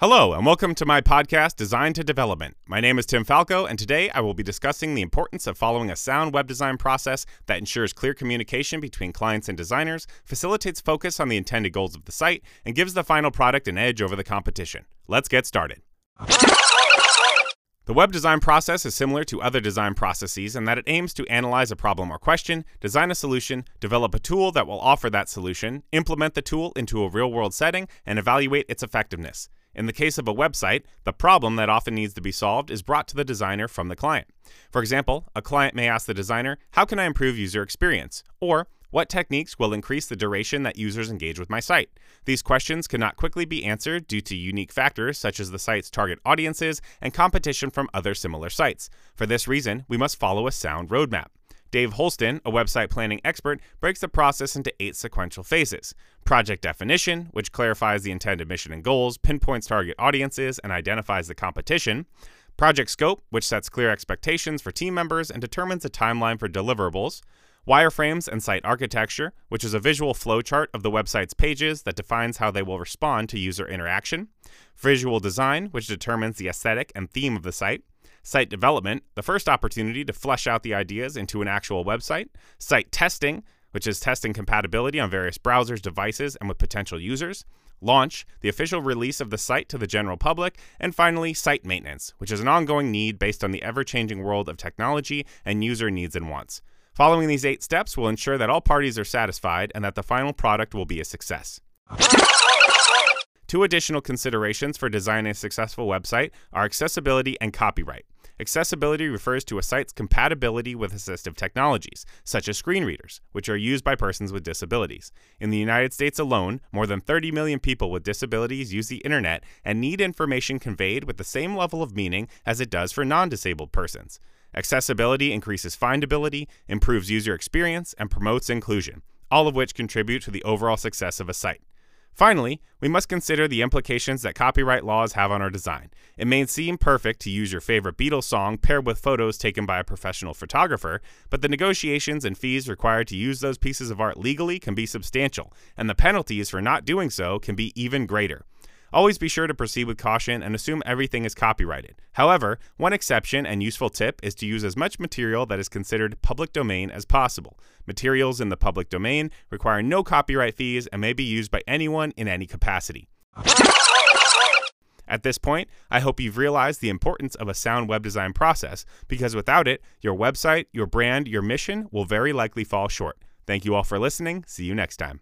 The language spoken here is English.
Hello, and welcome to my podcast, Design to Development. My name is Tim Falco, and today I will be discussing the importance of following a sound web design process that ensures clear communication between clients and designers, facilitates focus on the intended goals of the site, and gives the final product an edge over the competition. Let's get started. The web design process is similar to other design processes in that it aims to analyze a problem or question, design a solution, develop a tool that will offer that solution, implement the tool into a real world setting, and evaluate its effectiveness. In the case of a website, the problem that often needs to be solved is brought to the designer from the client. For example, a client may ask the designer, How can I improve user experience? Or, What techniques will increase the duration that users engage with my site? These questions cannot quickly be answered due to unique factors such as the site's target audiences and competition from other similar sites. For this reason, we must follow a sound roadmap. Dave Holston, a website planning expert, breaks the process into eight sequential phases project definition, which clarifies the intended mission and goals, pinpoints target audiences, and identifies the competition. Project scope, which sets clear expectations for team members and determines a timeline for deliverables. Wireframes and site architecture, which is a visual flowchart of the website's pages that defines how they will respond to user interaction. Visual design, which determines the aesthetic and theme of the site. Site development, the first opportunity to flesh out the ideas into an actual website. Site testing, which is testing compatibility on various browsers, devices, and with potential users. Launch, the official release of the site to the general public. And finally, site maintenance, which is an ongoing need based on the ever changing world of technology and user needs and wants. Following these eight steps will ensure that all parties are satisfied and that the final product will be a success. Two additional considerations for designing a successful website are accessibility and copyright. Accessibility refers to a site's compatibility with assistive technologies, such as screen readers, which are used by persons with disabilities. In the United States alone, more than 30 million people with disabilities use the internet and need information conveyed with the same level of meaning as it does for non disabled persons. Accessibility increases findability, improves user experience, and promotes inclusion, all of which contribute to the overall success of a site. Finally, we must consider the implications that copyright laws have on our design. It may seem perfect to use your favorite Beatles song paired with photos taken by a professional photographer, but the negotiations and fees required to use those pieces of art legally can be substantial, and the penalties for not doing so can be even greater. Always be sure to proceed with caution and assume everything is copyrighted. However, one exception and useful tip is to use as much material that is considered public domain as possible. Materials in the public domain require no copyright fees and may be used by anyone in any capacity. At this point, I hope you've realized the importance of a sound web design process because without it, your website, your brand, your mission will very likely fall short. Thank you all for listening. See you next time.